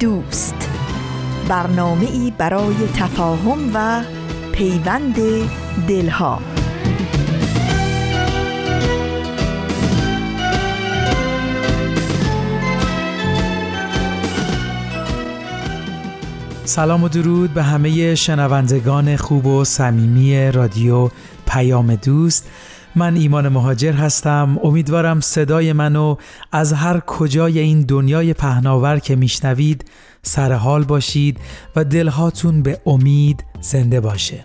دوست. برنامه ای برای تفاهم و پیوند دلها. سلام و درود به همه شنوندگان خوب و صمیمی رادیو پیام دوست. من ایمان مهاجر هستم. امیدوارم صدای منو از هر کجای این دنیای پهناور که میشنوید سرحال باشید و دلهاتون به امید زنده باشه.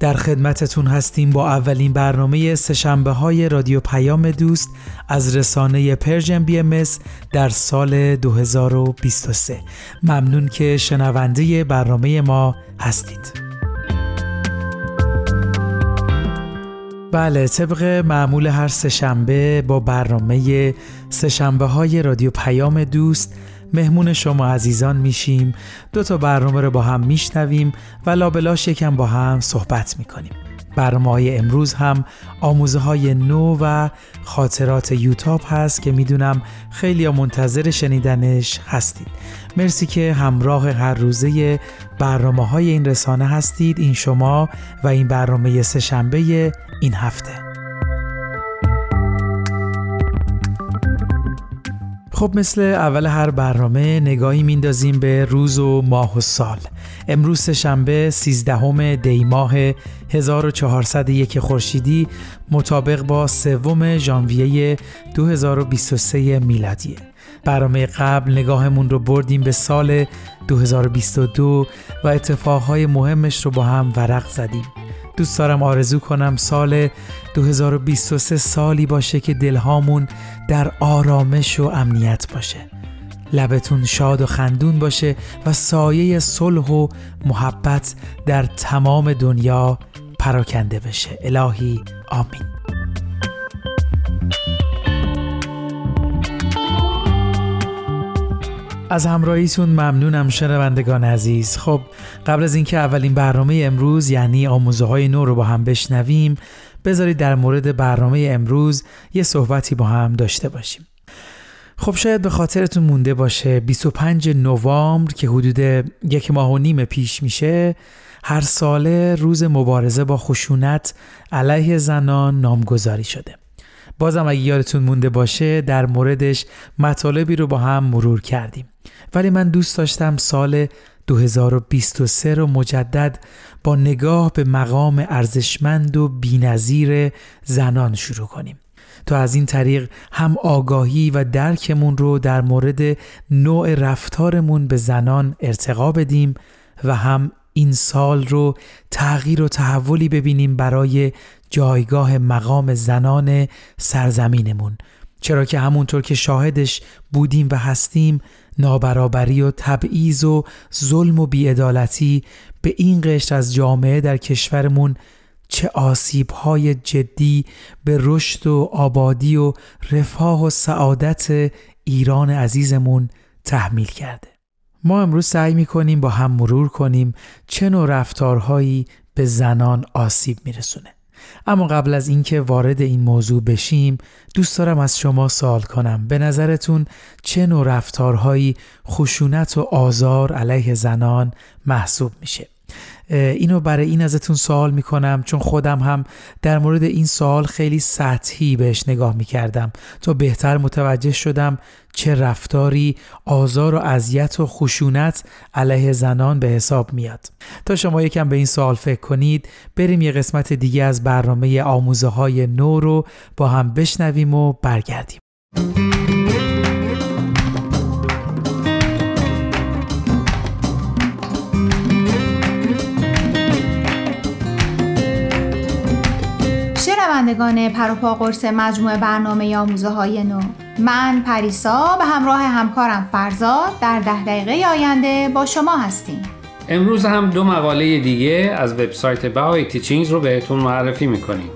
در خدمتتون هستیم با اولین برنامه سه‌شنبه های رادیو پیام دوست از رسانه Persian BMS در سال 2023 ممنون که شنونده برنامه ما هستید. بله طبق معمول هر سهشنبه با برنامه سهشنبه های رادیو پیام دوست مهمون شما عزیزان میشیم. دو تا برنامه رو با هم میشنویم و لابلاش یکم با هم صحبت می‌کنیم. برنامه های امروز هم آموزه های نو و خاطرات یوتاب هست که می‌دونم خیلی منتظر شنیدنش هستید. مرسی که همراه هر روزه برنامه های این رسانه هستید این شما و این برنامه سهشنبه این هفته. خب مثل اول هر برنامه نگاهی میندازیم به روز و ماه و سال. امروز شنبه 13 دی ماه 1401 خورشیدی مطابق با سوم ژانویه 2023 میلادیه برنامه قبل نگاهمون رو بردیم به سال 2022 و اتفاقهای مهمش رو با هم ورق زدیم. دوست دارم آرزو کنم سال 2023 سالی باشه که دلهامون در آرامش و امنیت باشه. لبتون شاد و خندون باشه و سایه صلح و محبت در تمام دنیا پراکنده بشه. الهی آمین. از همراهیتون ممنونم شنوندگان عزیز. خب قبل از اینکه اولین برنامه امروز یعنی آموزه های نو رو با هم بشنویم بذارید در مورد برنامه امروز یه صحبتی با هم داشته باشیم. خب شاید به خاطرتون مونده باشه 25 نوامبر که حدود یک ماه و نیم پیش میشه هر ساله روز مبارزه با خشونت علیه زنان نامگذاری شده. بازم اگه یادتون مونده باشه در موردش مطالبی رو با هم مرور کردیم. ولی من دوست داشتم سال 2023 رو مجدد با نگاه به مقام ارزشمند و بینظیر زنان شروع کنیم. تا از این طریق هم آگاهی و درکمون رو در مورد نوع رفتارمون به زنان ارتقا بدیم و هم این سال رو تغییر و تحولی ببینیم برای جایگاه مقام زنان سرزمینمون. چرا که همونطور که شاهدش بودیم و هستیم نابرابری و تبعیض و ظلم و بیعدالتی به این قشر از جامعه در کشورمون چه آسیب های جدی به رشد و آبادی و رفاه و سعادت ایران عزیزمون تحمیل کرده. ما امروز سعی می کنیم با هم مرور کنیم چه نوع رفتارهایی به زنان آسیب میرسونه. اما قبل از اینکه وارد این موضوع بشیم دوست دارم از شما سوال کنم. به نظرتون چه نوع رفتارهایی خشونت و آزار علیه زنان محسوب میشه؟ اینو برای این ازتون سوال می‌کنم چون خودم هم در مورد این سوال خیلی سطحی بهش نگاه می‌کردم. تا بهتر متوجه شدم چه رفتاری آزار و اذیت و خشونت علیه زنان به حساب میاد. تا شما یکم به این سوال فکر کنید بریم یه قسمت دیگه از برنامه آموزه های نو رو با هم بشنویم و برگردیم. شنوندگان پروپا قرص مجموعه برنامه آموزه های نو. من پریسا به همراه همکارم فرزاد در ده دقیقه آینده با شما هستیم. امروز هم دو مقاله دیگه از وبسایت بهای تیچینگز رو بهتون معرفی می‌کنیم.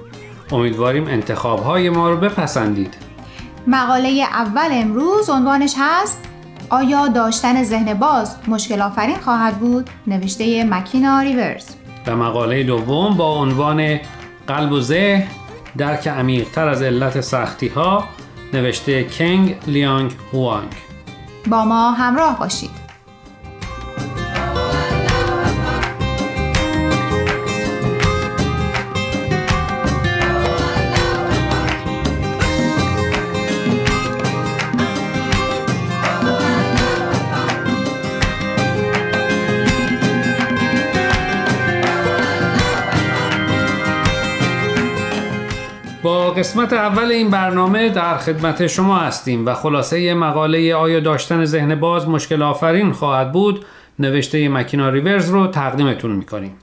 امیدواریم انتخاب های ما رو بپسندید. مقاله اول امروز عنوانش هست آیا داشتن ذهن باز مشکل آفرین خواهد بود؟ نوشته مکینا ریورز. و مقاله دوم با عنوان قلب و ذهن درک عمیقتر از علت سختی ها نوشته کنگ لیانگ هوانگ. با ما همراه باشید. قسمت اول این برنامه در خدمت شما هستیم و خلاصه مقاله آیا داشتن ذهن باز مشکل آفرین خواهد بود نوشته مکینا ریورز رو تقدیمتون می‌کنیم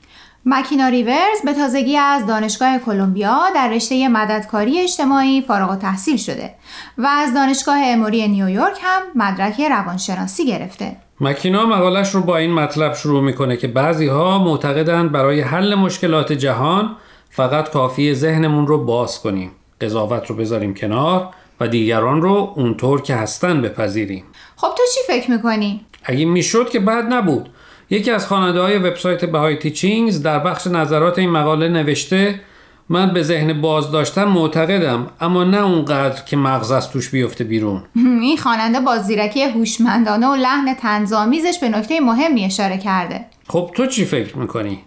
مکینا ریورز به تازگی از دانشگاه کلمبیا در رشته مددکاری اجتماعی فارغ و تحصیل شده و از دانشگاه اموری نیویورک هم مدرک روانشناسی گرفته. مکینا مقالش رو با این مطلب شروع می‌کنه که بعضی ها معتقدند برای حل مشکلات جهان فقط کافی ذهنمون رو باز کنیم قضاوت رو بذاریم کنار و دیگران رو اونطور که هستن بپذیریم. خب تو چی فکر می‌کنی؟ اگه می‌شد که بد نبود. یکی از خواننده های وبسایت بهای تیچینگز در بخش نظرات این مقاله نوشته من به ذهن باز داشتن معتقدم اما نه اونقدر که مغز از توش بیفته بیرون. این خواننده با زیرکی هوشمندانه و لحن تنظامیزش به نکته مهمی اشاره کرده. خب تو چی فکر می‌کنی؟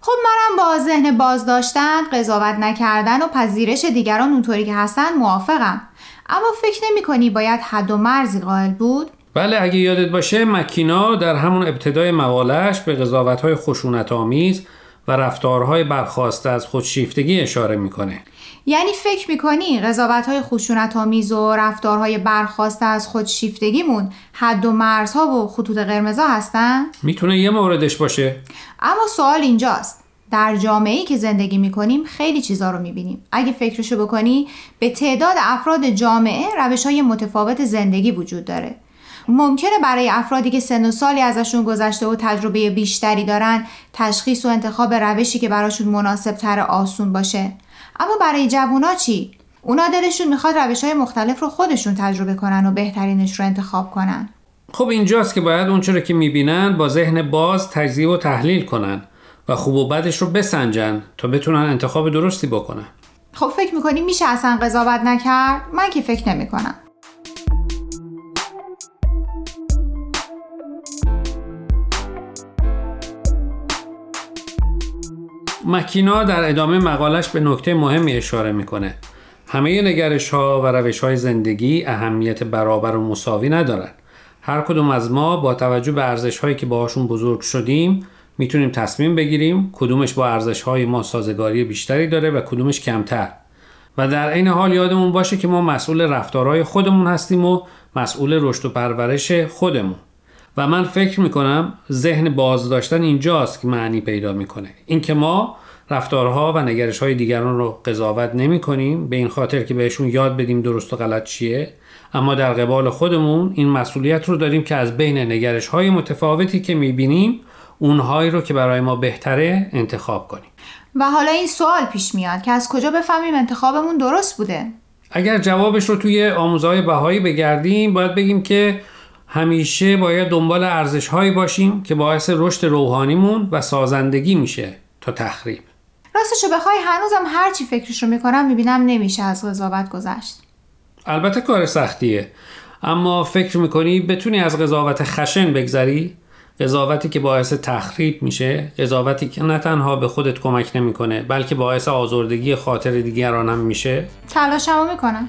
خب منم با ذهن باز داشتن قضاوت نکردن و پذیرش دیگران اونطوری که هستن موافقم. اما فکر نمی کنی باید حد و مرزی قائل بود؟ بله اگه یادت باشه مکینا در همون ابتدای مقالش به قضاوت‌های خشونت آمیز و رفتارهای برخواسته از خودشیفتگی اشاره می‌کنه. یعنی فکر می‌کنی قضاوت های خشونت آمیز و رفتارهای برخواسته از خودشیفتگیمون حد و مرزها و خطوط قرمزا هستن؟ می‌تونه یه موردش باشه. اما سوال اینجاست. در جامعه ای که زندگی می‌کنیم خیلی چیزا رو می‌بینیم. اگه فکرشو بکنی به تعداد افراد جامعه روش های متفاوت زندگی وجود داره. ممکنه برای افرادی که سن و سالی ازشون گذشته و تجربه بیشتری دارن تشخیص و انتخاب روشی که براشون مناسب تر آسون باشه اما برای جوونا چی؟ اونا دلشون می‌خواد روش های مختلف رو خودشون تجربه کنن و بهترینش رو انتخاب کنن خب اینجاست که باید اون که می‌بینن با ذهن باز تجزیه و تحلیل کنن و خوب و بدش رو بسنجن تا بتونن انتخاب درستی بکنن خب فکر می‌کنی میشه اصلا قضاوت نکرد؟ من که فکر نمی‌کنم مکینا در ادامه مقالش به نکته مهمی اشاره می‌کنه. همه نگرش ها و روش های زندگی اهمیت برابر و مساوی ندارن. هر کدوم از ما با توجه به ارزش هایی که باهاشون بزرگ شدیم می‌تونیم تصمیم بگیریم کدومش با ارزش های ما سازگاری بیشتری داره و کدومش کمتر. و در عین حال یادمون باشه که ما مسئول رفتارهای خودمون هستیم و مسئول رشد و پرورش خودمون. و من فکر می‌کنم ذهن باز داشتن اینجاست که معنی پیدا می‌کنه. اینکه ما رفتارها و نگرش های دیگران رو قضاوت نمی کنیم به این خاطر که بهشون یاد بدیم درست و غلط چیه. اما در قبال خودمون این مسئولیت رو داریم که از بین نگرش های متفاوتی که می‌بینیم اونهایی رو که برای ما بهتره انتخاب کنیم. و حالا این سوال پیش میاد که از کجا بفهمیم انتخابمون درست بوده؟ اگر جوابش رو توی آموزهای بهایی بگردیم باید بگیم که همیشه باید دنبال ارزش هایی باشیم که باعث رشد روحانیمون و سازندگی میشه تا تخریب. راستشو بخوای هنوزم هر چی فکرشو می‌کنم می‌بینم نمیشه از قضاوت گذشت. البته کار سختیه. اما فکر می‌کنی بتونی از قضاوت خشن بگذری؟ قضاوتی که باعث تخریب میشه قضاوتی که نه تنها به خودت کمک نمی‌کنه بلکه باعث آزردگی خاطر دیگران هم میشه؟ تلاشمو می‌کنم.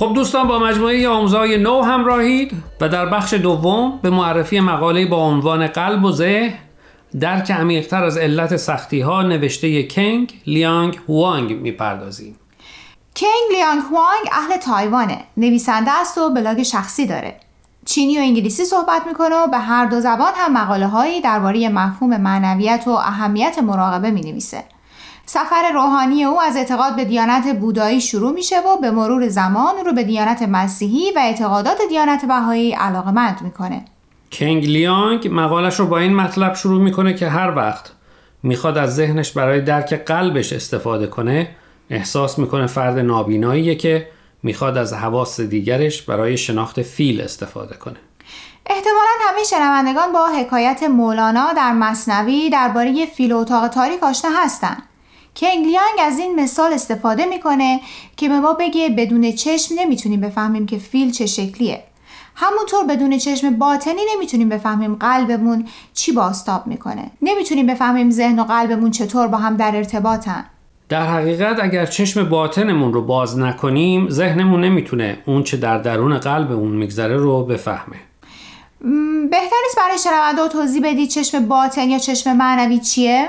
خب دوستان با مجموعه آموزهای نو همراهید و در بخش دوم به معرفی مقاله با عنوان قلب و ذهن درک عمیقتر از علت سختی ها نوشته کنگ لیانگ هوانگ می‌پردازیم. کنگ لیانگ هوانگ اهل تایوانه. نویسنده است و بلاگ شخصی داره. چینی و انگلیسی صحبت می‌کنه و به هر دو زبان هم مقاله هایی درباره مفهوم معنویت و اهمیت مراقبه می نویسه. سفر روحانی او از اعتقاد به دیانت بودایی شروع میشه و به مرور زمان رو به دیانت مسیحی و اعتقادات دیانت بهایی علاقمند می‌کنه. کنگ لیانگ مقالش رو با این مطلب شروع می‌کنه که هر وقت می‌خواد از ذهنش برای درک قلبش استفاده کنه احساس می‌کنه فرد نابیناییه که می‌خواد از حواس دیگرش برای شناخت فیل استفاده کنه احتمالا همه شنوندگان با حکایت مولانا در مصنوی درباره فیل و اتاق تاریک آشنا هستند کنگ لیانگ از این مثال استفاده می‌کنه که به ما بگه بدون چشم نمی‌تونیم بفهمیم که فیل چه شکلیه. همونطور بدون چشم باطنی نمی‌تونیم بفهمیم قلبمون چی باستاب می‌کنه. نمی‌تونیم بفهمیم ذهن و قلبمون چطور با هم در ارتباطن. در حقیقت اگر چشم باطنمون رو باز نکنیم ذهنمون نمی‌تونه اون چه در درون قلب اون میگذره رو بفهمه. بهتر نیست برای شنونده توضیح بدید چشم باطن یا چشم معنوی چیه؟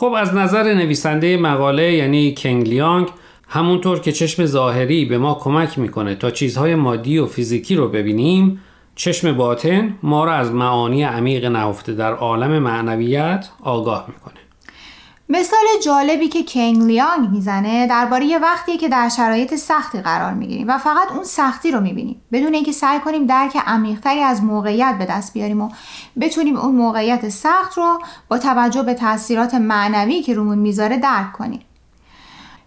خب از نظر نویسنده مقاله یعنی کنگ لیانگ همونطور که چشم ظاهری به ما کمک می‌کنه تا چیزهای مادی و فیزیکی رو ببینیم چشم باطن ما را از معانی عمیق نهفته در عالم معنویت آگاه می‌کنه. مثال جالبی که کینگ لیانگ می‌زنه درباره وقتی که در شرایط سختی قرار می‌گیریم و فقط اون سختی رو می‌بینیم. بدون اینکه سعی کنیم درک عمیقتری از موقعیت به دست بیاریم و بتونیم اون موقعیت سخت رو با توجه به تاثیرات معنوی که رومون می‌ذاره درک کنیم.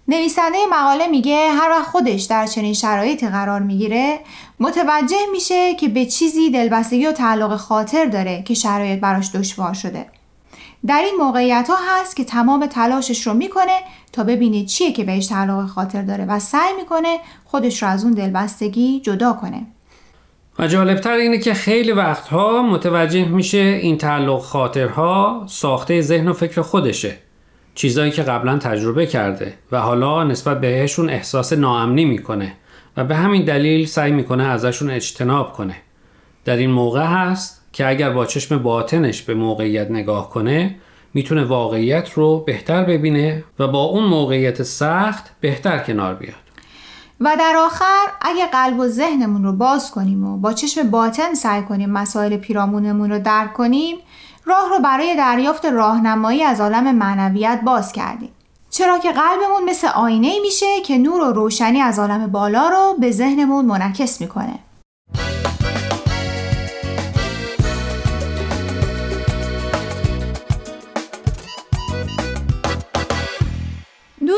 نویسنده مقاله میگه هر وقت خودش در چنین شرایطی قرار می‌گیره متوجه میشه که به چیزی دلبستگی و تعلق خاطر داره که شرایط براش دشوار شده. در این موقعیت ها هست که تمام تلاشش رو می‌کنه تا ببینه چیه که بهش تعلق خاطر داره و سعی می‌کنه خودش رو از اون دلبستگی جدا کنه. و جالبتر اینه که خیلی وقتها متوجه میشه این تعلق خاطرها ساخته ذهن و فکر خودشه چیزایی که قبلا تجربه کرده و حالا نسبت بهشون احساس ناامنی می‌کنه و به همین دلیل سعی می‌کنه ازشون اجتناب کنه. در این موقع هست که اگر با چشم باطنش به موقعیت نگاه کنه می‌تونه واقعیت رو بهتر ببینه و با اون موقعیت سخت بهتر کنار بیاد. و در آخر اگه قلب و ذهنمون رو باز کنیم و با چشم باطن سعی کنیم مسائل پیرامونمون رو درک کنیم راه رو برای دریافت راهنمایی از عالم معنویت باز کردیم. چرا که قلبمون مثل آینه میشه که نور و روشنی از عالم بالا رو به ذهنمون منعکس می‌کنه.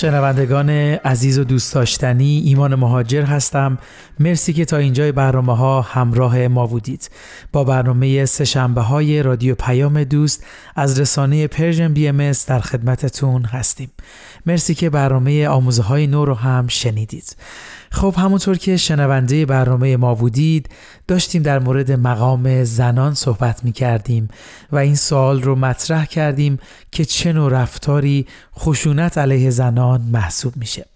شنوندگان عزیز و دوست داشتنی ایمان مهاجر هستم. مرسی که تا اینجای برنامه ها همراه ما بودید. با برنامه سهشنبه های رادیو پیام دوست از رسانه Persian BM در خدمتتون هستیم. مرسی که برنامه آموزه های نو رو هم شنیدید. خب همونطور که شنونده برنامه ما بودید داشتیم در مورد مقام زنان صحبت می کردیم و این سوال رو مطرح کردیم که چه نوع رفتاری خشونت علیه زنان محسوب میشه.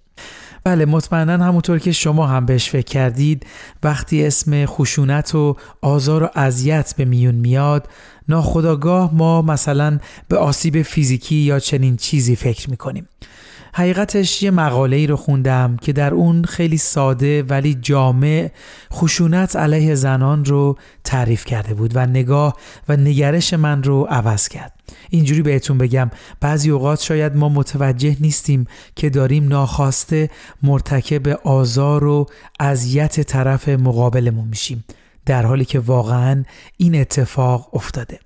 بله مطمئنا همونطور که شما هم بهش فکر کردید وقتی اسم خشونت و آزار و اذیت به میون میاد ناخداگاه ما مثلا به آسیب فیزیکی یا چنین چیزی فکر می‌کنیم. حقیقتش یه مقاله ای رو خوندم که در اون خیلی ساده ولی جامع خشونت علیه زنان رو تعریف کرده بود و نگاه و نگرش من رو عوض کرد. اینجوری بهتون بگم بعضی اوقات شاید ما متوجه نیستیم که داریم ناخواسته مرتکب آزار و اذیت طرف مقابلمون میشیم در حالی که واقعا این اتفاق افتاده.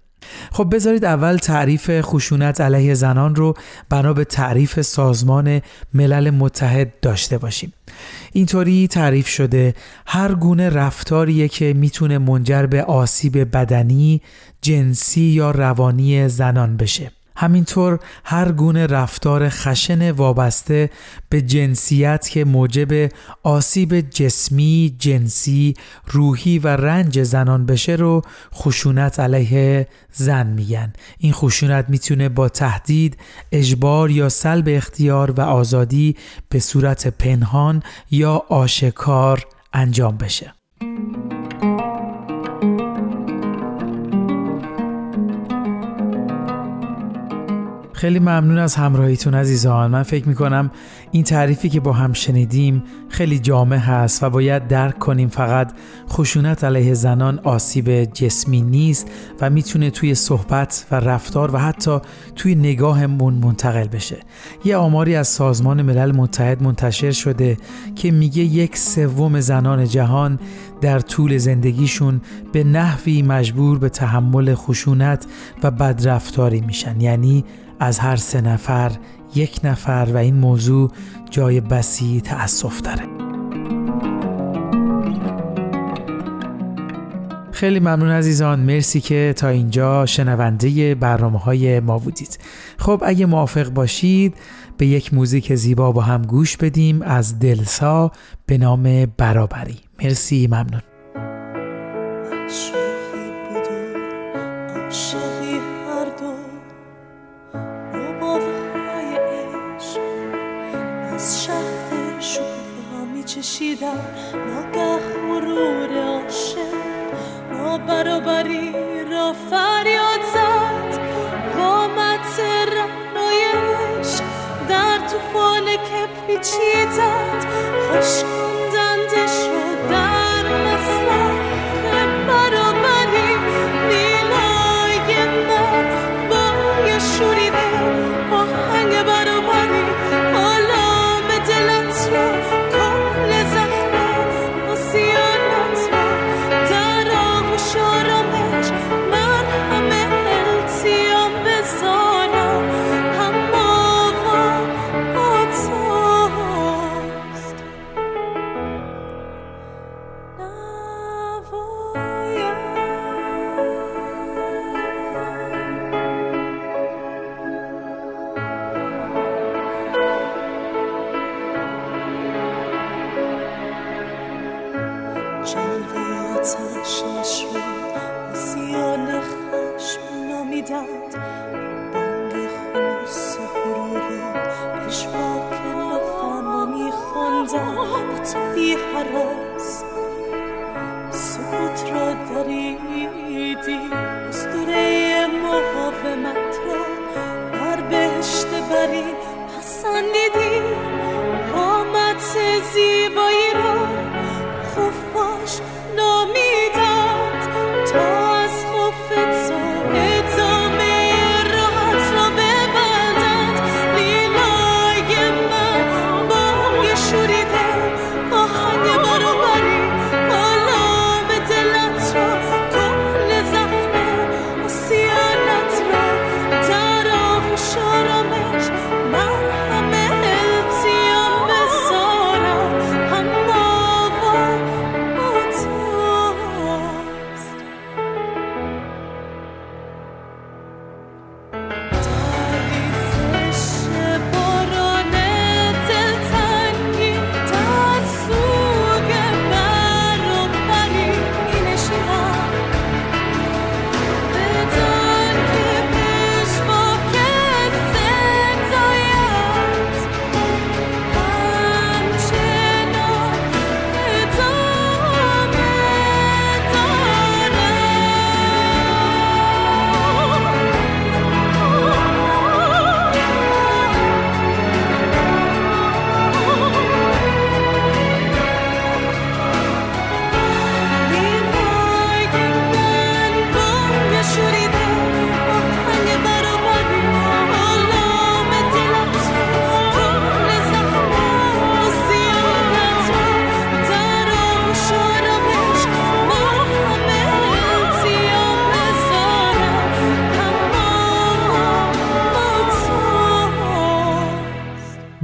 خب بذارید اول تعریف خشونت علیه زنان رو بنا به تعریف سازمان ملل متحد داشته باشیم. اینطوری تعریف شده هر گونه رفتاریه که می‌تونه منجر به آسیب بدنی، جنسی یا روانی زنان بشه. همینطور هر گونه رفتار خشن وابسته به جنسیت که موجب آسیب جسمی، جنسی، روحی و رنج زنان بشه رو خشونت علیه زن میگن. این خشونت می‌تونه با تهدید، اجبار یا سلب اختیار و آزادی به صورت پنهان یا آشکار انجام بشه. خیلی ممنون از همراهیتون عزیزان. من فکر می‌کنم این تعریفی که با هم شنیدیم خیلی جامع هست و باید درک کنیم. فقط خشونت علیه زنان آسیب جسمی نیست و می‌تونه توی صحبت و رفتار و حتی توی نگاهمون منتقل بشه. یه آماری از سازمان ملل متحد منتشر شده که میگه یک سوم زنان جهان در طول زندگیشون به نحوی مجبور به تحمل خشونت و بدرفتاری میشن. یعنی از هر سه نفر یک نفر و این موضوع جای بسی تأصف داره. خیلی ممنون عزیزان. مرسی که تا اینجا شنونده برنامه های ما بودید. خب اگه موافق باشید به یک موزیک زیبا با هم گوش بدیم از دلسا به نام برابری. مرسی ممنون. که پیچیدند خوش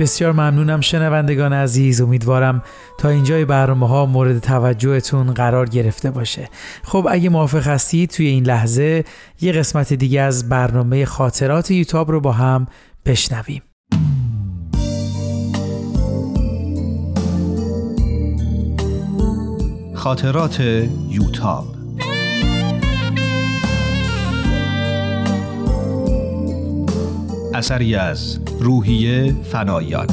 بسیار ممنونم شنوندگان عزیز. امیدوارم تا اینجای برنامه ها مورد توجهتون قرار گرفته باشه. خب اگه موافق هستید توی این لحظه یه قسمت دیگه از برنامه خاطرات یوتاب رو با هم بشنویم. خاطرات یوتاب. اثری از روحیه فنایان.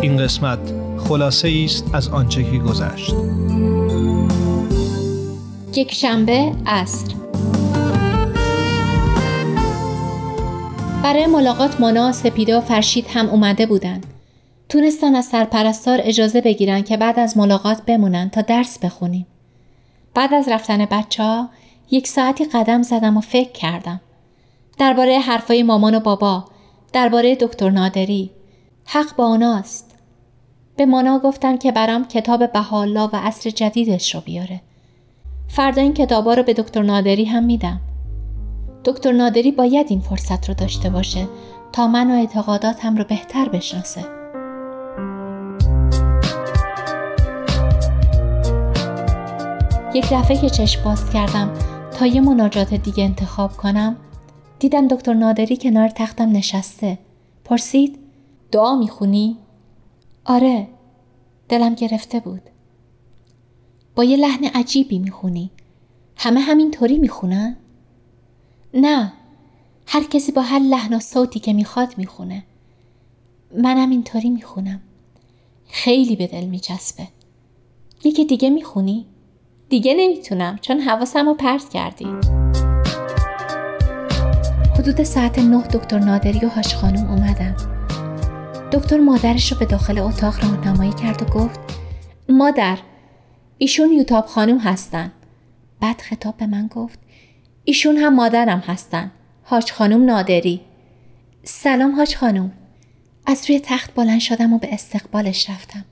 این قسمت خلاصه است از آنچه که گذشت. یک شنبه عصر. برای ملاقات مانا سپیدا فرشید هم اومده بودند تونستن از سرپرستار اجازه بگیرن که بعد از ملاقات بمونن تا درس بخونیم. بعد از رفتن بچه ها یک ساعتی قدم زدم و فکر کردم. درباره حرفای مامان و بابا، درباره دکتر نادری. حق با آناست. به مانا گفتم که برام کتاب بهاءالله و عصر جدیدش رو بیاره. فردا این کتابا رو به دکتر نادری هم میدم. دکتر نادری باید این فرصت رو داشته باشه تا من و اعتقاداتم رو بهتر بشناسه. یک دفعه که چشم باز کردم تا یه مناجات دیگه انتخاب کنم. دیدم دکتر نادری کنار تختم نشسته. پرسید دعا می‌خونی؟ آره. دلم گرفته بود. با یه لحن عجیبی می‌خونی. همه همین طوری می‌خونن؟ نه. هر کسی با هر لحن و صوتی که می‌خواد می‌خونه. منم اینطوری می‌خونم. خیلی به دل میچسبه. یکی دیگه می‌خونی؟ دیگه نمی‌تونم چون حواسم رو پرت کردی. حدود ساعت نه دکتر نادری و هاش خانم اومدن دکتر مادرش رو به داخل اتاق راهنمایی کرد و گفت مادر ایشون یوتاب خانم هستن. بعد خطاب به من گفت ایشون هم مادرم هستن هاش خانم نادری. سلام هاش خانم. از روی تخت بلند شدم و به استقبالش رفتم.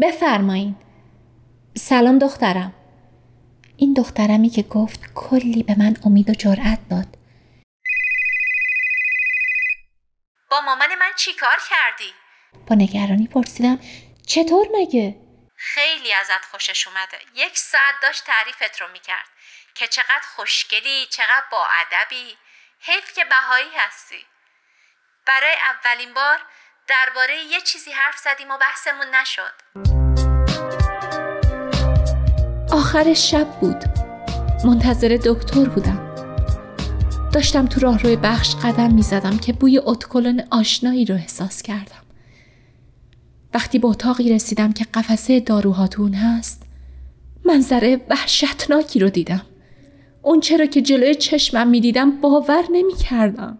بفرمایین. سلام دخترم. این دخترمی که گفت کلی به من امید و جرأت داد. با مامان من چی کار کردی؟ با نگرانی پرسیدم چطور مگه؟ خیلی ازت خوشش اومده. یک ساعت داشت تعریفت رو می‌کرد. که چقدر خوشگلی چقدر با ادبی. حیف که بهایی هستی. برای اولین بار درباره یه چیزی حرف زدیم و بحثمون نشد. آخر شب بود. منتظر دکتر بودم. داشتم تو راه روی بخش قدم می زدم که بوی اتکلون آشنایی رو احساس کردم. وقتی به اتاقی رسیدم که قفسه داروهاتون هست منظره وحشتناکی رو دیدم. اون چرا که جلوی چشمم می دیدم باور نمی کردم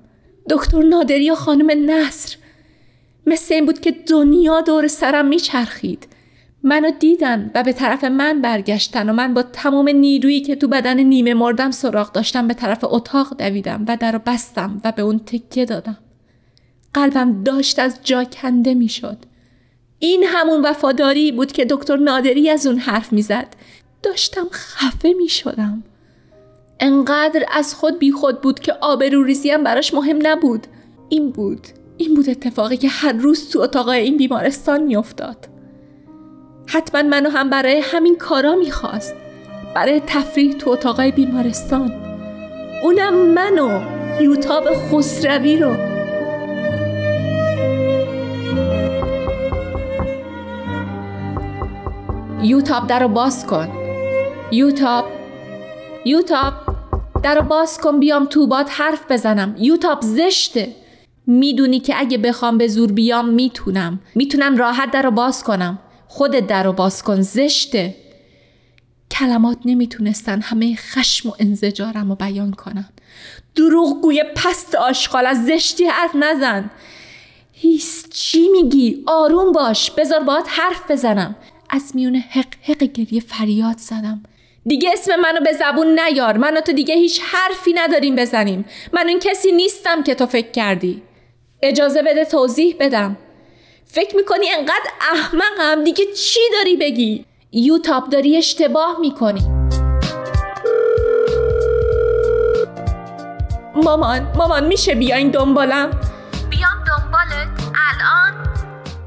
دکتر نادری و خانم نصر. مثل این بود که دنیا دور سرم می چرخید منو دیدن و به طرف من برگشتن و من با تمام نیرویی که تو بدن نیمه مردم سراغ داشتم به طرف اتاق دویدم و در بستم و به اون تکیه دادم. قلبم داشت از جا کنده می‌شد. این همون وفاداری بود که دکتر نادری از اون حرف می‌زد. داشتم خفه می شدم انقدر از خود بی خود بود که آبروریزیم براش مهم نبود. این بود این بود اتفاقی که هر روز تو اتاق این بیمارستان میافتاد. حتما منو هم برای همین کارا می‌خواست. برای تفریح تو اتاقای بیمارستان. اونم منو یوتاب خسروی رو. یوتاب در رو باز کن. یوتاب یوتاب در رو باز کن بیام تو باد حرف بزنم. یوتاب زشته. می‌دونی که اگه بخوام به زور بیام می‌تونم. می‌تونم راحت در رو باز کنم. خودت در رو باز کن زشته. کلمات نمی‌تونستن همه خشم و انزجارم رو بیان کنن. دروغگوی پست آشغال از زشتی حرف نزن. هیس چی میگی؟ آروم باش. بذار باید حرف بزنم. از میون حق حق گریه فریاد زدم. دیگه اسم منو به زبون نیار. منو تو دیگه هیچ حرفی نداریم بزنیم. من اون کسی نیستم که تو فکر کردی. اجازه بده توضیح بدم. فکر می‌کنی انقدر احمقم دیگه چی داری بگی؟ یوتاب داری اشتباه می‌کنی. مامان مامان میشه بیاین دنبالم. بیام دنبالت. الان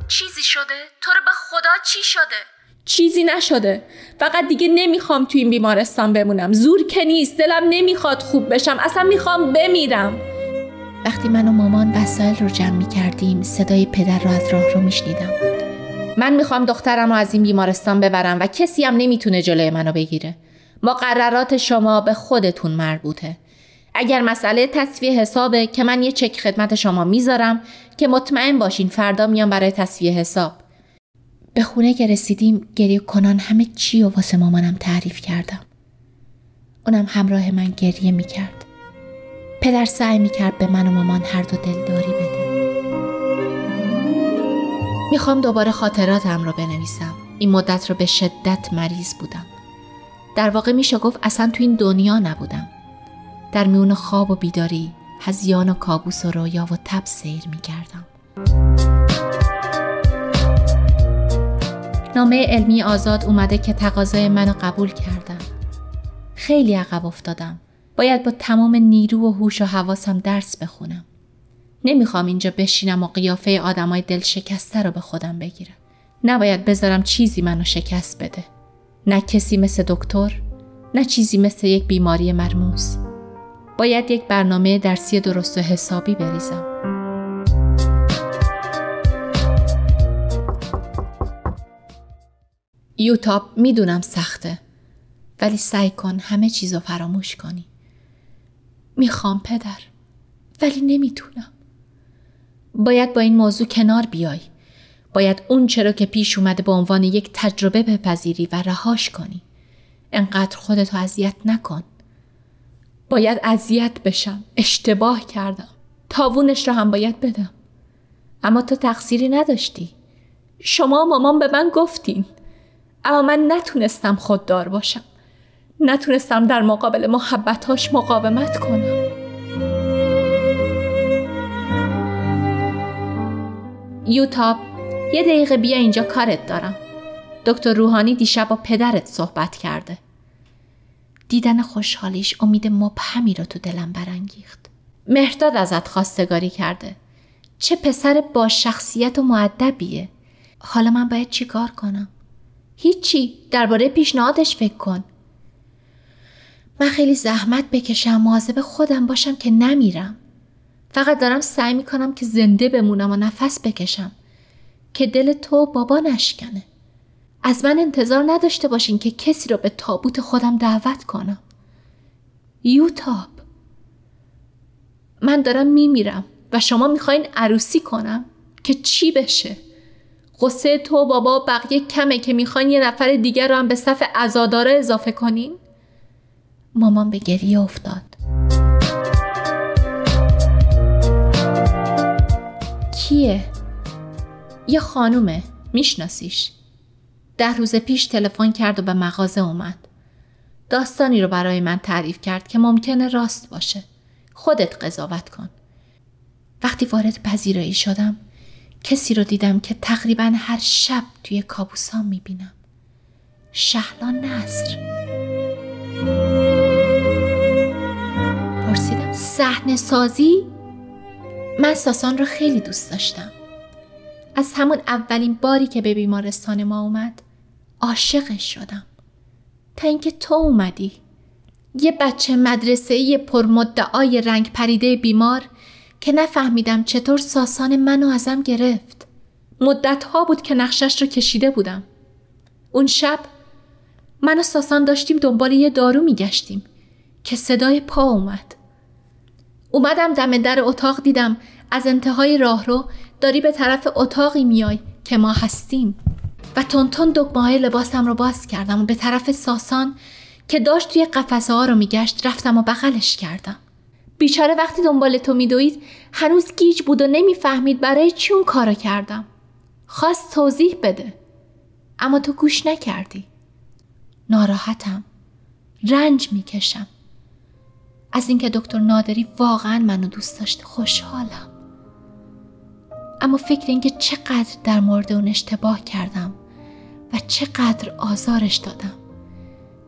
چیزی شده؟ تو رو به خدا چی شده؟ چیزی نشده. فقط دیگه نمی‌خوام تو این بیمارستان بمونم. زور که نیست. دلم نمی‌خواد خوب بشم. اصلا می‌خوام بمیرم. وقتی من و مامان وسایل رو جمع می‌کردیم صدای پدر رو از راه رو میشنیدم من می‌خوام دخترم رو از این بیمارستان ببرم و کسی هم نمی‌تونه جلوی منو بگیره. مقررات شما به خودتون مربوطه. اگر مسئله تصفیه حسابه که من یه چک خدمت شما می‌ذارم که مطمئن باشین فردا میام برای تصفیه حساب. به خونه که رسیدیم گریه کنان همه چی و واسه مامانم تعریف کردم. اونم همراه من گریه می‌کرد. پدر سعی می‌کرد به من و مامان هر دو دلداری بده. می‌خوام دوباره خاطراتم رو بنویسم. این مدت رو به شدت مریض بودم. در واقع میشه گفت اصلا تو این دنیا نبودم. در میون خواب و بیداری هزیان و کابوس و رویا و تب سیر می‌کردم. نامه علمی آزاد اومده که تقاضای منو قبول کردم خیلی عقب افتادم. باید با تمام نیرو و هوش و حواسم درس بخونم. نمی‌خوام اینجا بشینم و قیافه آدمای دل شکسته رو به خودم بگیرم. نباید بذارم چیزی منو شکست بده. نه کسی مثل دکتر نه چیزی مثل یک بیماری مرموز. باید یک برنامه درسی درست و حسابی بریزم. یوتاب می‌دونم سخته ولی سعی کن همه چیز رو فراموش کنی. می‌خوام پدر ولی نمی‌تونم. باید با این موضوع کنار بیای. باید اون چرا که پیش اومده به عنوان یک تجربه بپذیری و رهاش کنی. انقدر خودتو اذیت نکن. باید اذیت بشم. اشتباه کردم. تاوونش رو هم باید بدم. اما تو تقصیری نداشتی. شما مامان به من گفتین. اما من نتونستم خوددار باشم. نتونستم در مقابل محبتاش مقاومت کنم. یوتاب یه دقیقه بیا اینجا کارت دارم. دکتر روحانی دیشب با پدرت صحبت کرده. دیدن خوشحالیش امید مبهمی رو تو دلم برانگیخت. مهرداد ازت خواستگاری کرده. چه پسر با شخصیت و معدبیه حالا من باید چی کار کنم؟ هیچی. درباره پیشنهادش فکر کن. من خیلی زحمت بکشم مواظب خودم باشم که نمیرم. فقط دارم سعی می‌کنم که زنده بمونم و نفس بکشم که دل تو بابا نشکنه. از من انتظار نداشته باشین که کسی رو به تابوت خودم دعوت کنم. یوتاب. من دارم میمیرم و شما می‌خواین عروسی کنم که چی بشه؟ قصه تو بابا بقیه کمه که می‌خواین یه نفر دیگر رو هم به صف ازاداره اضافه کنین؟ مامان به گریه افتاد. کیه؟ یه خانومه. میشناسیش. ده روز پیش تلفن کرد و به مغازه اومد. داستانی رو برای من تعریف کرد که ممکنه راست باشه. خودت قضاوت کن. وقتی وارد پذیرایی شدم کسی رو دیدم که تقریبا هر شب توی کابوسام می‌بینم. شهلا نصر. صحنه سازی من ساسان رو خیلی دوست داشتم. از همون اولین باری که به بیمارستان ما اومد عاشقش شدم. تا اینکه تو اومدی. یه بچه مدرسه پرمدعای رنگ پریده بیمار که نفهمیدم چطور ساسان منو ازم گرفت. مدت ها بود که نقشش رو کشیده بودم. اون شب من و ساسان داشتیم دنبال یه دارو میگشتیم که صدای پا اومد. اومدم دم در اتاق دیدم از انتهای راهرو داری به طرف اتاقی میای که ما هستیم. و تونتون دکمه لباسم رو باز کردم و به طرف ساسان که داشت توی قفسه ها رو میگشت رفتم و بغلش کردم. بیچاره وقتی دنبال تو میدوید هنوز گیج بود و نمی‌فهمید برای چی اون کارو کردم. خواست توضیح بده. اما تو گوش نکردی. ناراحتم. رنج می‌کشم. از اینکه دکتر نادری واقعا منو دوست داشته خوشحالم اما فکر اینکه چقدر در مورد اون اشتباه کردم و چقدر آزارش دادم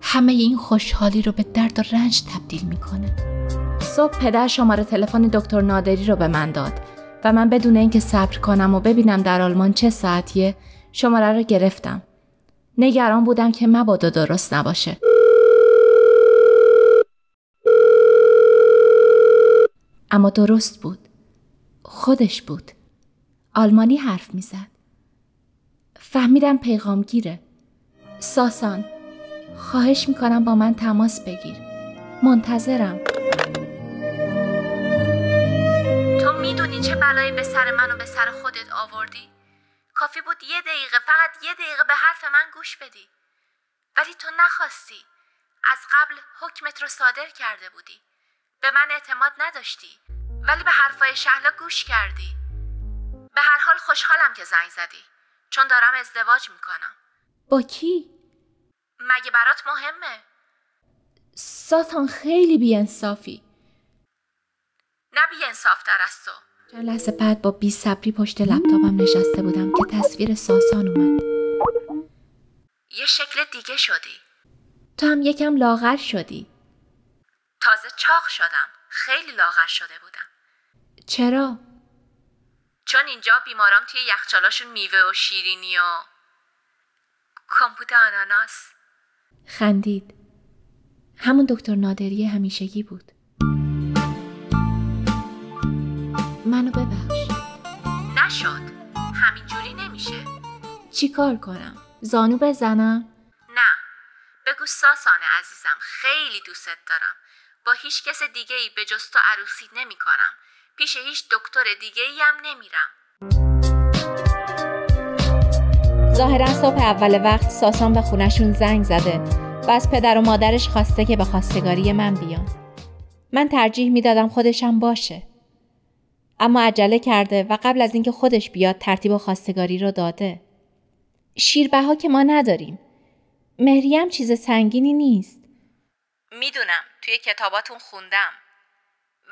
همه این خوشحالی رو به درد و رنج تبدیل می‌کنه صبح پدر شماره تلفن دکتر نادری رو به من داد و من بدون اینکه صبر کنم و ببینم در آلمان چه ساعتیه شماره رو گرفتم. نگران بودم که مبادا درست نباشه. اما درست بود. خودش بود. آلمانی حرف می‌زد. فهمیدم پیغامگیره. ساسان خواهش می‌کنم با من تماس بگیر. منتظرم. تو می‌دونی چه بلایی به سر من و به سر خودت آوردی؟ کافی بود یه دقیقه فقط یه دقیقه به حرف من گوش بدی ولی تو نخواستی از قبل حکمت رو صادر کرده بودی به من اعتماد نداشتی ولی به حرفای شهلا گوش کردی. به هر حال خوشحالم که زنگ زدی چون دارم ازدواج می‌کنم. با کی؟ مگه برات مهمه؟ ساتان خیلی بیانصافی. نه بیانصافتر از تو. چند لحظه بعد با بی صبری پشت لپتاپم نشسته بودم که تصویر ساسان اومد. یه شکل دیگه شدی. تو هم یکم لاغر شدی. تازه چاق شدم. خیلی لاغر شده بودم. چرا؟ چون اینجا بیمارام توی یخچالاشون میوه و شیرینی و کمپوت آناناس. خندید. همون دکتر نادری همیشگی بود. منو ببخش. نشد. همینجوری نمیشه. چی کار کنم؟ زانو بزنم؟ نه. بگو ساسانه عزیزم. خیلی دوست دارم. با هیچ کس دیگه ای به جز تو عروسی نمی کنم پیش هیچ دکتر دیگه ای هم نمیرم ظاهرا صبح اول وقت ساسان به خونشون زنگ زده و از پدر و مادرش خواسته که به خواستگاری من بیان. من ترجیح می‌دادم خودشم باشه. اما عجله کرده و قبل از اینکه خودش بیاد ترتیب خواستگاری رو داده. شیربها که ما نداریم. مهریم چیز سنگینی نیست. می‌دونم توی کتاباتون خوندم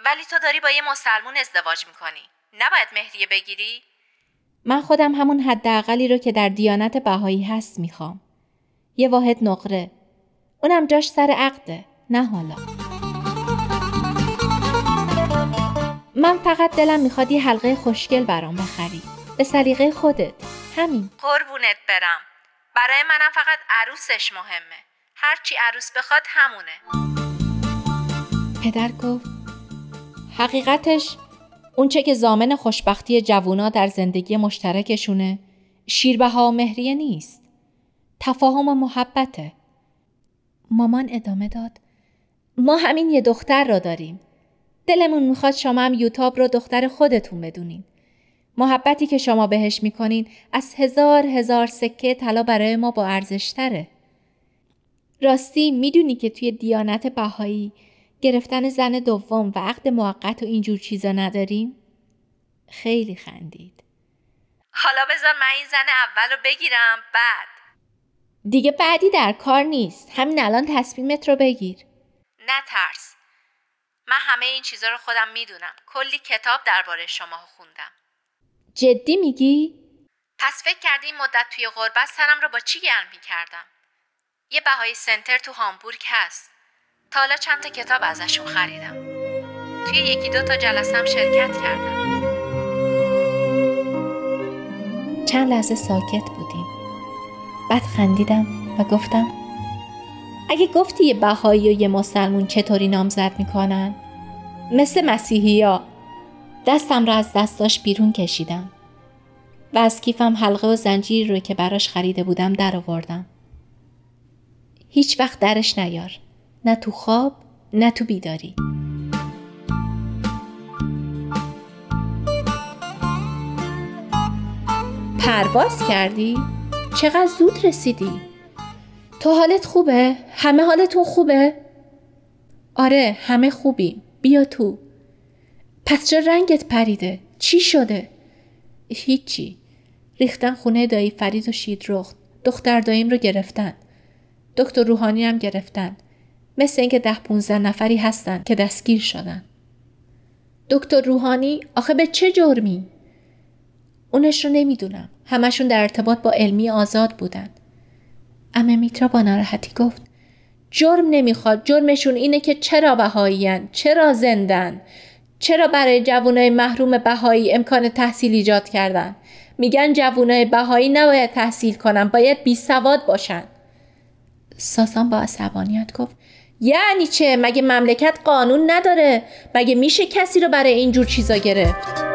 ولی تو داری با یه مسلمون ازدواج می‌کنی نباید مهریه بگیری؟ من خودم همون حداقلی رو که در دیانت بهایی هست می‌خوام. یه واحد نقره. اونم جاش سر عقده. نه حالا. من فقط دلم می‌خواد یه حلقه خوشگل برام بخری. به سلیقه خودت. همین. قربونت برم برای منم فقط عروسش مهمه هرچی عروس بخواد همونه پدر گفت حقیقتش اونچه که زامن خوشبختی جوونا در زندگی مشترکشونه شیربها و مهریه نیست. تفاهم و محبته. مامان ادامه داد. ما همین یه دختر را داریم. دلمون می‌خواد شما هم یوتاب رو دختر خودتون بدونین. محبتی که شما بهش می‌کنین از هزار هزار سکه طلا برای ما با ارزشتره. راستی می‌دونی که توی دیانت بهایی گرفتن زن دوم و عقد موقت و اینجور چیزا نداریم؟ خیلی خندید. حالا بذار من این زن اول رو بگیرم بعد دیگه بعدی در کار نیست. همین الان تصمیمت رو بگیر. نه ترس من همه این چیزا رو خودم می‌دونم کلی کتاب درباره شما خوندم جدی میگی؟ پس فکر کردی این مدت توی غربت سرم رو با چی گرم می‌کردم یه بهایی سنتر تو هامبورگ هست تا حالا چند تا کتاب ازشون خریدم توی یکی دو تا جلسم شرکت کردم چند لحظه ساکت بودیم. بعد خندیدم و گفتم اگه گفتی یه بهایی و یه مسلمون چطوری نامزد می‌کنن؟ مثل مسیحی ها. دستم را از دستاش بیرون کشیدم و از کیفم حلقه و زنجیر رو که براش خریده بودم در آوردم. هیچ وقت درش نیار. نه تو خواب نه تو بیداری. پرواز کردی؟ چقدر زود رسیدی؟ تو حالت خوبه؟ همه حالتون خوبه؟ آره همه خوبیم بیا تو پس چرا رنگت پریده؟ چی شده؟ هیچی ریختن خونه دایی فرید و شیدرخت دختر داییم رو گرفتن دکتر روحانی هم گرفتن مثل اینکه ده پونزده نفری هستن که دستگیر شدن دکتر روحانی آخه به چه جرمی؟ اونش رو نمی‌دونم. همشون در ارتباط با علمی آزاد بودن. امه میترا با ناراحتی گفت جرم نمی‌خواد جرمشون اینه که چرا بهاییان چرا زندن چرا برای جوانای محروم بهایی امکان تحصیل ایجاد کردن میگن جوانای بهایی نباید تحصیل کنن باید بی سواد باشن ساسان با عصبانیت گفت یعنی چه؟ مگه مملکت قانون نداره؟ مگه میشه کسی رو برای اینجور چیزا گرفت؟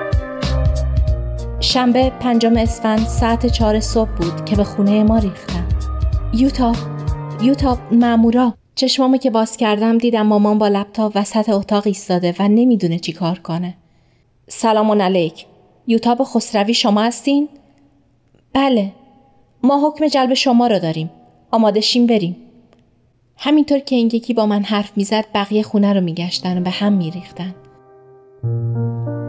شنبه پنجم اسفند ساعت چهار صبح بود که به خونه ما ریختن یوتا یوتا مامورا. چشمامو که باز کردم دیدم مامان با لپتاپ وسط اتاق ایستاده و نمی‌دونه چی کار کنه. سلام علیک. یوتاب خسروی شما هستین؟ بله. ما حکم جلب شما رو داریم. آماده شیم بریم. همینطور که این یکی با من حرف می‌زد بقیه خونه رو میگشتن و به هم میریختن.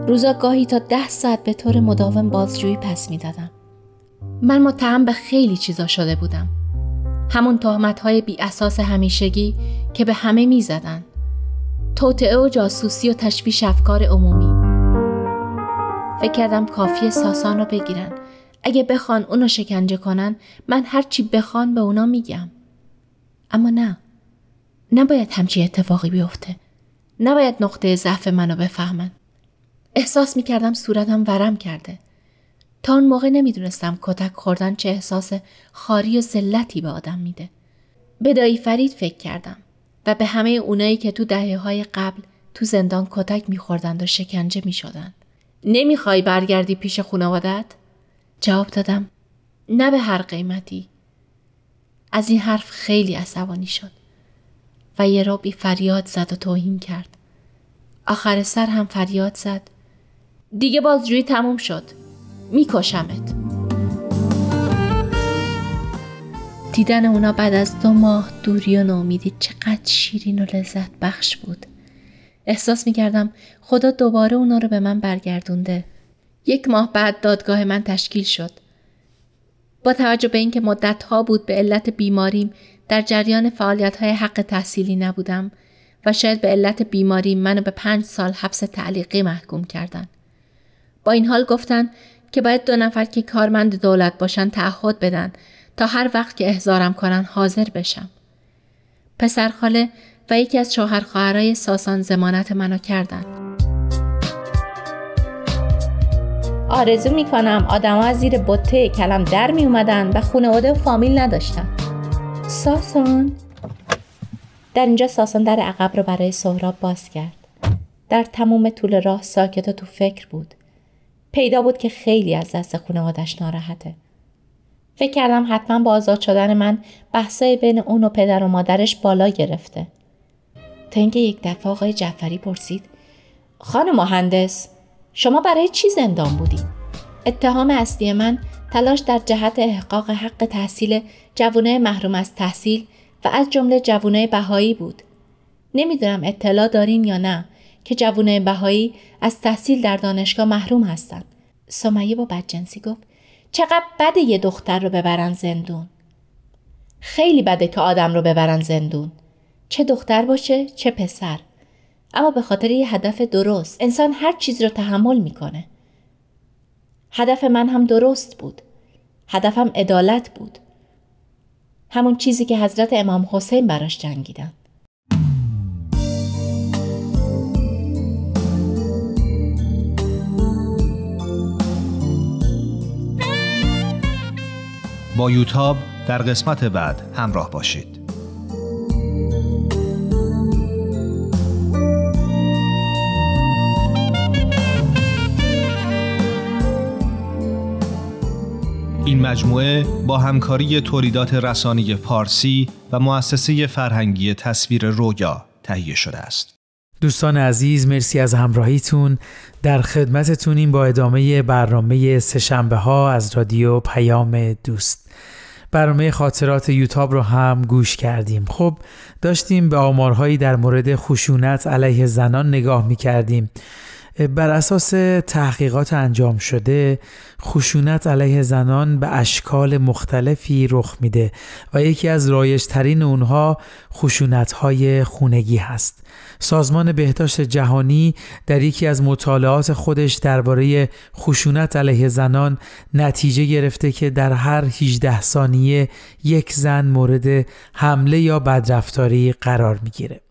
روزا گاهی تا ده ساعت به طور مداوم بازجویی پس می‌دادم. من متهم به خیلی چیزا شده بودم. همون تهمت های بی اساس همیشگی که به همه می زدن. توطعه و جاسوسی و تشویش افکار عمومی. فکر کردم کافی ساسان رو بگیرن. اگه بخوان اونو شکنجه کنن من هرچی بخوان به اونا میگم. اما نه نباید همچی اتفاقی بیفته نباید نقطه ضعف منو بفهمن احساس می‌کردم صورتم ورم کرده تا اون موقع نمی‌دونستم کتک خوردن چه احساس خاری و ذلتی به آدم میده. به فرید فکر کردم و به همه اونایی که تو دهه های قبل تو زندان کتک میخوردند و شکنجه می‌شدند. نمی‌خوای برگردی پیش خانوادت؟ جواب دادم نه به هر قیمتی. از این حرف خیلی عصبانی شد و یه رابی فریاد زد و توهین کرد. آخر سر هم فریاد زد. دیگه بازجویی تموم شد. میکشمت دیدن اونا بعد از دو ماه دوری و نامیدی چقدر شیرین و لذت بخش بود احساس می‌کردم خدا دوباره اونا رو به من برگردونده یک ماه بعد دادگاه من تشکیل شد با توجه به اینکه مدت ها بود به علت بیماریم در جریان فعالیت های حق تحصیلی نبودم و شاید به علت بیماری منو به پنج سال حبس تعلیقی محکوم کردن. با این حال گفتن که باید دو نفر که کارمند دولت باشن تعهد بدن تا هر وقت که احضارم کنن حاضر بشم. پسرخاله و یکی از شوهر خواهرای ساسان زمانت منو کردن. آرزو می‌کنم آدما از زیر بطه کلم در می اومدن و خانواده و فامیل نداشتن. ساسان در اینجا ساسان در عقب رو برای سهراب باز کرد. در تمام طول راه ساکت و تو فکر بود. پیدا بود که خیلی از دست خانوادش ناراحته. فکر کردم حتما با آزاد شدن من بحثای بین اون و پدر و مادرش بالا گرفته. تا اینکه یک دفعه آقای جعفری پرسید خانم مهندس شما برای چی زندان بودی؟ اتهام اصلی من تلاش در جهت احقاق حق تحصیل جوانه محروم از تحصیل و از جمله جوانه بهایی بود. نمی‌دونم اطلاع دارین یا نه که جوانه بهایی از تحصیل در دانشگاه محروم هستند. سمیه با بدجنسی گفت چقدر بده یه دختر رو ببرن زندون. خیلی بده که آدم رو ببرن زندون. چه دختر باشه چه پسر. اما به خاطر یه هدف درست انسان هر چیز رو تحمل می‌کنه. هدف من هم درست بود. هدفم عدالت بود. همون چیزی که حضرت امام حسین براش جنگیدن. با یوتاب در قسمت بعد همراه باشید. این مجموعه با همکاری تولیدات رسانی پارسی و مؤسسه فرهنگی تصویر رویا تهیه شده است. دوستان عزیز مرسی از همراهیتون. در خدمتتونیم با ادامه برنامه سهشنبه ها از رادیو پیام دوست. برنامه خاطرات یوتاب رو هم گوش کردیم. خب داشتیم به آمارهایی در مورد خشونت علیه زنان نگاه می کردیم بر اساس تحقیقات انجام شده خشونت علیه زنان به اشکال مختلفی رخ میده و یکی از رایجترین اونها خشونت های خونگی هست. سازمان بهداشت جهانی در یکی از مطالعات خودش درباره خشونت علیه زنان نتیجه گرفته که در هر 18 ثانیه یک زن مورد حمله یا بدرفتاری قرار می‌گیره.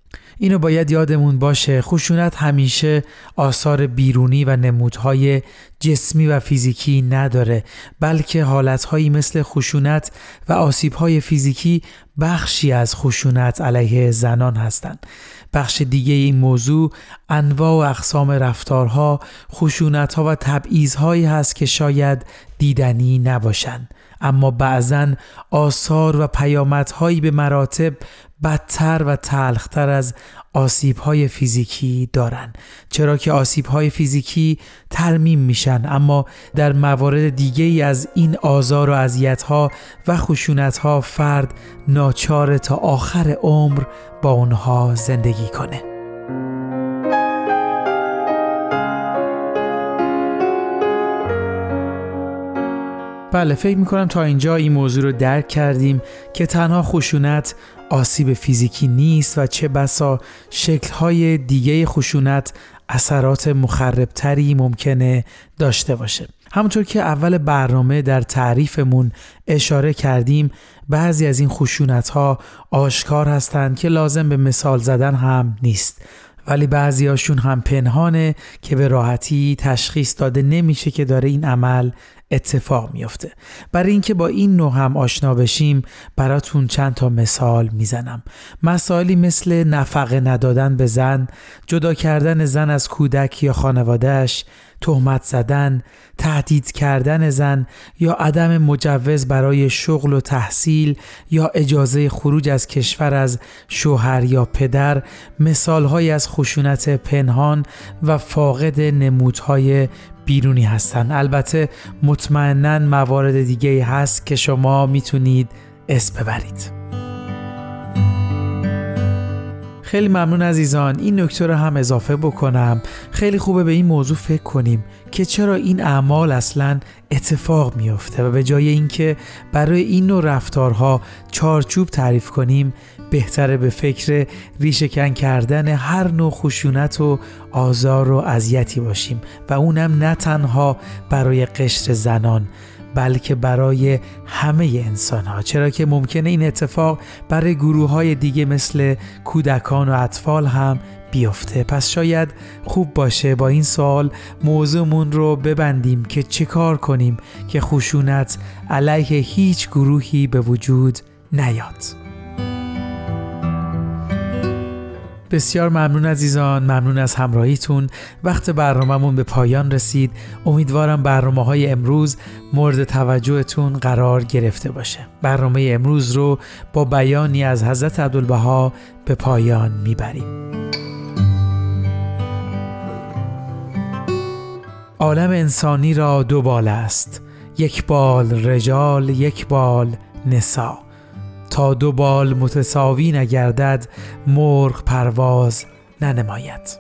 اینو باید یادمون باشه خشونت همیشه آثار بیرونی و نمودهای جسمی و فیزیکی نداره بلکه حالتهایی مثل خشونت و آسیبهای فیزیکی بخشی از خشونت علیه زنان هستند. بخش دیگه این موضوع انواع و اقسام رفتارها، خشونتها و تبعیضهایی هست که شاید دیدنی نباشند. اما بعضا آثار و پیامدهایی به مراتب بدتر و تلختر از آسیب های فیزیکی دارن. چرا که آسیب های فیزیکی ترمیم میشن اما در موارد دیگه ای از این آزار و اذیت ها و خشونت ها فرد ناچار تا آخر عمر با اونها زندگی کنه. بله فکر می‌کنم تا اینجا این موضوع رو درک کردیم که تنها خشونت آسیب فیزیکی نیست و چه بسا شکلهای دیگه خشونت اثرات مخربتری ممکنه داشته باشه. همونطور که اول برنامه در تعریفمون اشاره کردیم بعضی از این خشونت ها آشکار هستند که لازم به مثال زدن هم نیست. ولی بعضیاشون هم پنهانه که به راحتی تشخیص داده نمیشه که داره این عمل اتفاق میافته. برای اینکه با این نوع هم آشنا بشیم براتون چند تا مثال می‌زنم. مسائلی مثل نفقه ندادن به زن جدا کردن زن از کودک یا خانوادهش تهمت زدن، تهدید کردن زن یا عدم مجوز برای شغل و تحصیل یا اجازه خروج از کشور از شوهر یا پدر مثالهایی از خشونت پنهان و فاقد نمودهای بیرونی هستند البته مطمئنا موارد دیگه هست که شما می‌تونید اسم ببرید. خیلی ممنون عزیزان. این نکته رو هم اضافه بکنم. خیلی خوبه به این موضوع فکر کنیم که چرا این اعمال اصلا اتفاق میافته و به جای اینکه برای این نوع رفتارها چارچوب تعریف کنیم بهتره به فکر ریشهکن کردن هر نوع خشونت و آزار و اذیتی باشیم و اونم نه تنها برای قشر زنان بلکه برای همه انسان ها چرا که ممکنه این اتفاق برای گروه های دیگه مثل کودکان و اطفال هم بیفته. پس شاید خوب باشه با این سوال موضوعمون رو ببندیم که چه کار کنیم که خشونت علیه هیچ گروهی به وجود نیاد. بسیار ممنون عزیزان ممنون از همراهیتون. وقت برنامهمون به پایان رسید. امیدوارم برنامه های امروز مورد توجهتون قرار گرفته باشه. برنامه امروز رو با بیانی از حضرت عبدالبها به پایان می‌بریم. عالم انسانی را دو بال است. یک بال رجال یک بال نسا. تا دو بال متساوی نگردد مرغ پرواز ننماید.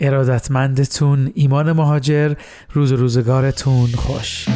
ارادتمندتون ایمان مهاجر روز روزگارتون خوش.